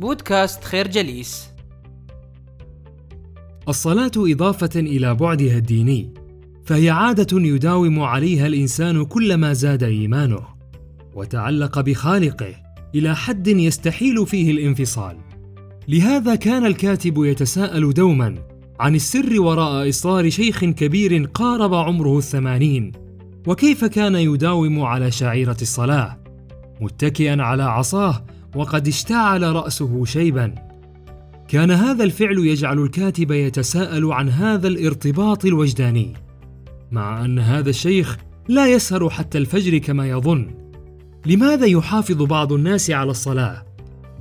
بودكاست خير جليس الصلاة إضافة إلى بعدها الديني، فهي عادة يداوم عليها الإنسان كلما زاد إيمانه، وتعلق بخالقه إلى حد يستحيل فيه الانفصال. لهذا كان الكاتب يتساءل دوما عن السر وراء إصرار شيخ كبير قارب عمره الثمانين، وكيف كان يداوم على شعيرة الصلاة، متكئا على عصاه وقد اشتعل رأسه شيبا. كان هذا الفعل يجعل الكاتب يتساءل عن هذا الارتباط الوجداني مع أن هذا الشيخ لا يسهر حتى الفجر كما يظن. لماذا يحافظ بعض الناس على الصلاة؟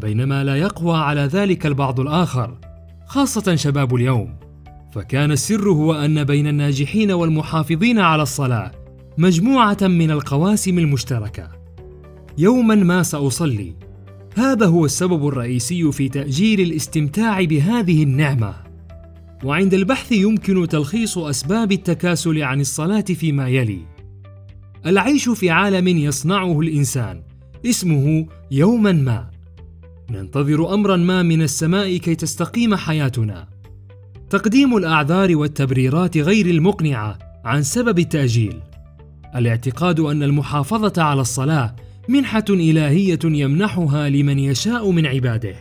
بينما لا يقوى على ذلك البعض الآخر خاصة شباب اليوم. فكان السر هو أن بين الناجحين والمحافظين على الصلاة مجموعة من القواسم المشتركة. يوما ما سأصلي هذا هو السبب الرئيسي في تأجيل الاستمتاع بهذه النعمة. وعند البحث يمكن تلخيص أسباب التكاسل عن الصلاة فيما يلي. العيش في عالم يصنعه الإنسان اسمه يوما ما. ننتظر امرا ما من السماء كي تستقيم حياتنا. تقديم الأعذار والتبريرات غير المقنعة عن سبب التأجيل. الاعتقاد أن المحافظة على الصلاة منحة إلهية يمنحها لمن يشاء من عباده.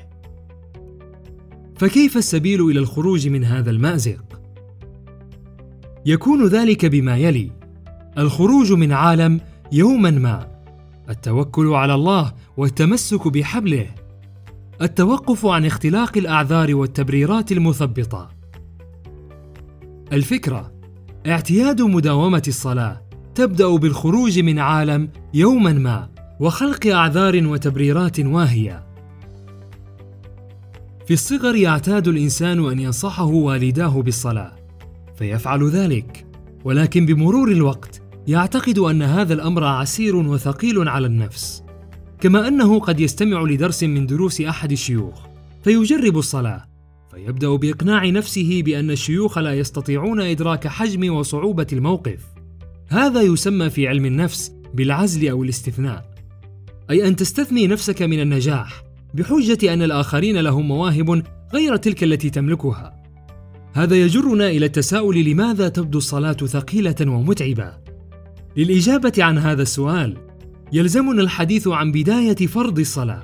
فكيف السبيل إلى الخروج من هذا المأزق؟ يكون ذلك بما يلي الخروج من عالم يوما ما التوكل على الله والتمسك بحبله التوقف عن اختلاق الأعذار والتبريرات المثبطة. الفكرة اعتياد مداومة الصلاة تبدأ بالخروج من عالم يوما ما. وخلق أعذار وتبريرات واهية. في الصغر يعتاد الإنسان أن ينصحه والداه بالصلاة فيفعل ذلك. ولكن بمرور الوقت يعتقد أن هذا الأمر عسير وثقيل على النفس كما أنه قد يستمع لدرس من دروس أحد الشيوخ فيجرب الصلاة. فيبدأ بإقناع نفسه بأن الشيوخ لا يستطيعون إدراك حجم وصعوبة الموقف. هذا يسمى في علم النفس بالعزل أو الاستثناء. أي أن تستثني نفسك من النجاح بحجة أن الآخرين لهم مواهب غير تلك التي تملكها. هذا يجرنا إلى التساؤل لماذا تبدو الصلاة ثقيلة ومتعبة؟ للإجابة عن هذا السؤال يلزمنا الحديث عن بداية فرض الصلاة.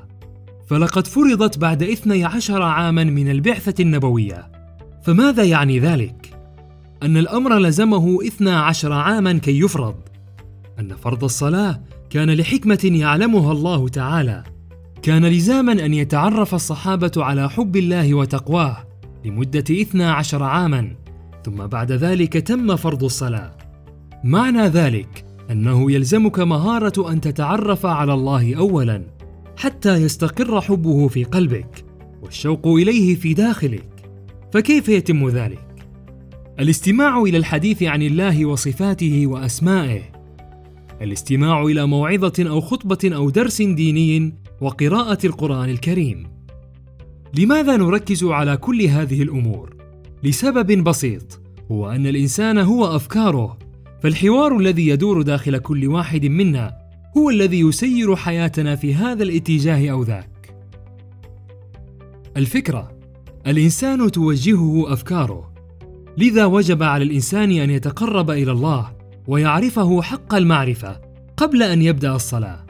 فلقد فرضت بعد 12 عاما من البعثة النبوية. فماذا يعني ذلك؟ أن الأمر لزمه 12 عاما كي يفرض. أن فرض الصلاة كان لحكمة يعلمها الله تعالى. كان لزاما أن يتعرف الصحابة على حب الله وتقواه لمدة 12 عاما ثم بعد ذلك تم فرض الصلاة. معنى ذلك أنه يلزمك مهارة أن تتعرف على الله أولا حتى يستقر حبه في قلبك والشوق إليه في داخلك. فكيف يتم ذلك؟ الاستماع إلى الحديث عن الله وصفاته وأسمائه الاستماع إلى موعظة أو خطبة أو درس ديني وقراءة القرآن الكريم. لماذا نركز على كل هذه الأمور؟ لسبب بسيط هو أن الإنسان هو أفكاره فالحوار الذي يدور داخل كل واحد منا هو الذي يسير حياتنا في هذا الاتجاه أو ذاك. الفكرة الإنسان توجهه أفكاره لذا وجب على الإنسان أن يتقرب إلى الله ويعرفه حق المعرفة قبل أن يبدأ الصلاة.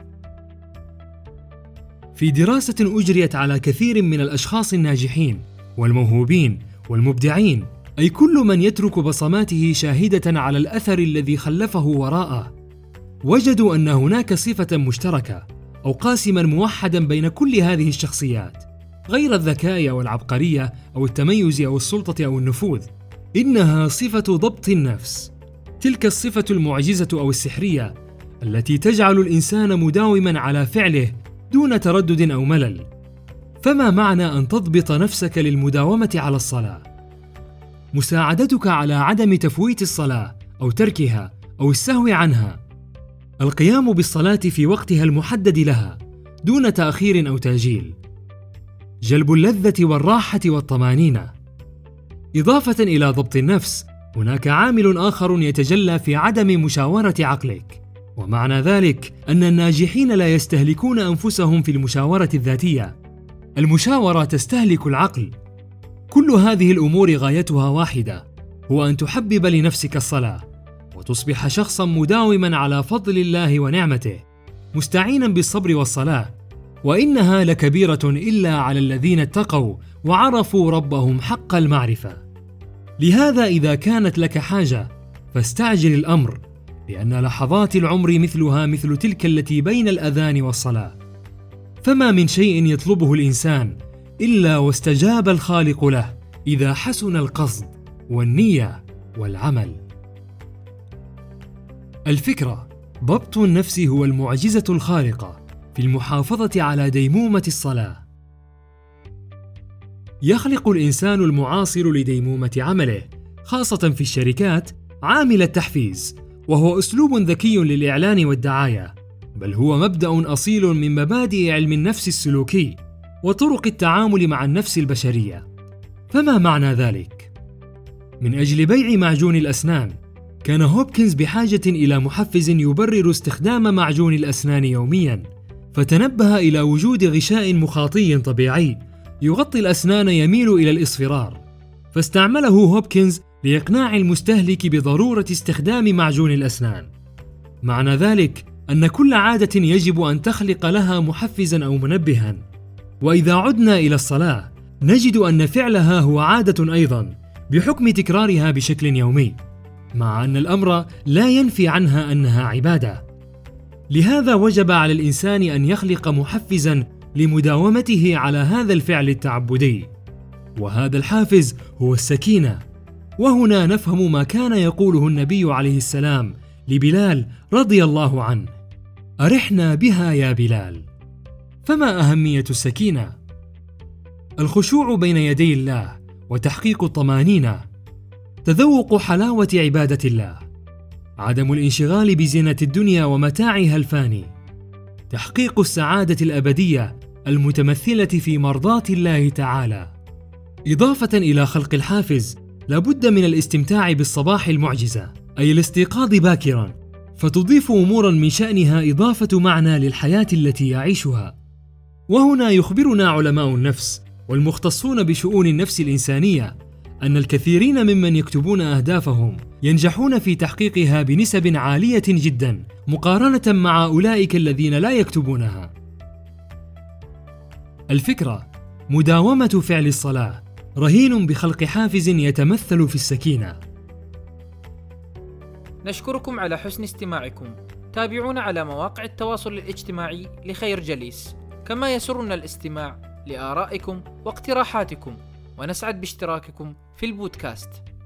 في دراسة أجريت على كثير من الأشخاص الناجحين والموهوبين والمبدعين أي كل من يترك بصماته شاهدة على الأثر الذي خلفه وراءه وجدوا أن هناك صفة مشتركة أو قاسما موحدا بين كل هذه الشخصيات غير الذكاء أو العبقرية أو التميز أو السلطة أو النفوذ إنها صفة ضبط النفس. تلك الصفة المعجزة أو السحرية التي تجعل الإنسان مداوما على فعله دون تردد أو ملل. فما معنى أن تضبط نفسك للمداومة على الصلاة؟ مساعدتك على عدم تفويت الصلاة أو تركها أو السهو عنها. القيام بالصلاة في وقتها المحدد لها دون تأخير أو تأجيل. جلب اللذة والراحة والطمأنينة. إضافة إلى ضبط النفس هناك عامل آخر يتجلى في عدم مشاورة عقلك. ومعنى ذلك أن الناجحين لا يستهلكون أنفسهم في المشاورة الذاتية. المشاورة تستهلك العقل. كل هذه الأمور غايتها واحدة هو أن تحبب لنفسك الصلاة وتصبح شخصا مداوما على فضل الله ونعمته مستعينا بالصبر والصلاة. وإنها لكبيرة إلا على الذين اتقوا وعرفوا ربهم حق المعرفة. لهذا إذا كانت لك حاجة فاستعجل الأمر لأن لحظات العمر مثلها مثل تلك التي بين الأذان والصلاة. فما من شيء يطلبه الإنسان إلا واستجاب الخالق له إذا حسن القصد والنية والعمل. الفكرة ضبط النفس هو المعجزة الخارقة في المحافظة على ديمومة الصلاة. يخلق الإنسان المعاصر لديمومة عمله خاصة في الشركات عامل التحفيز وهو أسلوب ذكي للإعلان والدعاية بل هو مبدأ أصيل من مبادئ علم النفس السلوكي وطرق التعامل مع النفس البشرية فما معنى ذلك؟ من أجل بيع معجون الأسنان كان هوبكنز بحاجة إلى محفز يبرر استخدام معجون الأسنان يومياً فتنبه إلى وجود غشاء مخاطي طبيعي يغطي الأسنان يميل إلى الإصفرار. فاستعمله هوبكنز لإقناع المستهلك بضرورة استخدام معجون الأسنان. معنى ذلك أن كل عادة يجب أن تخلق لها محفزا أو منبها. وإذا عدنا إلى الصلاة نجد أن فعلها هو عادة أيضا بحكم تكرارها بشكل يومي مع أن الأمر لا ينفي عنها أنها عبادة. لهذا وجب على الإنسان أن يخلق محفزا لمداومته على هذا الفعل التعبدي. وهذا الحافز هو السكينة. وهنا نفهم ما كان يقوله النبي عليه السلام لبلال رضي الله عنه. أرحنا بها يا بلال. فما أهمية السكينة؟ الخشوع بين يدي الله وتحقيق الطمانينة. تذوق حلاوة عبادة الله. عدم الانشغال بزينة الدنيا ومتاعها الفاني. تحقيق السعادة الأبدية المتمثلة في مرضاة الله تعالى. إضافة إلى خلق الحافز لابد من الاستمتاع بالصباح المعجزة أي الاستيقاظ باكرا. فتضيف امورا من شأنها إضافة معنى للحياة التي يعيشها. وهنا يخبرنا علماء النفس والمختصون بشؤون النفس الإنسانية أن الكثيرين ممن يكتبون أهدافهم ينجحون في تحقيقها بنسب عالية جدا مقارنة مع أولئك الذين لا يكتبونها. الفكرة مداومة فعل الصلاة. رهين بخلق حافز يتمثل في السكينة. نشكركم على حسن استماعكم. تابعونا على مواقع التواصل الاجتماعي لخير جليس. كما يسرنا الاستماع لآرائكم واقتراحاتكم. ونسعد باشتراككم في البودكاست.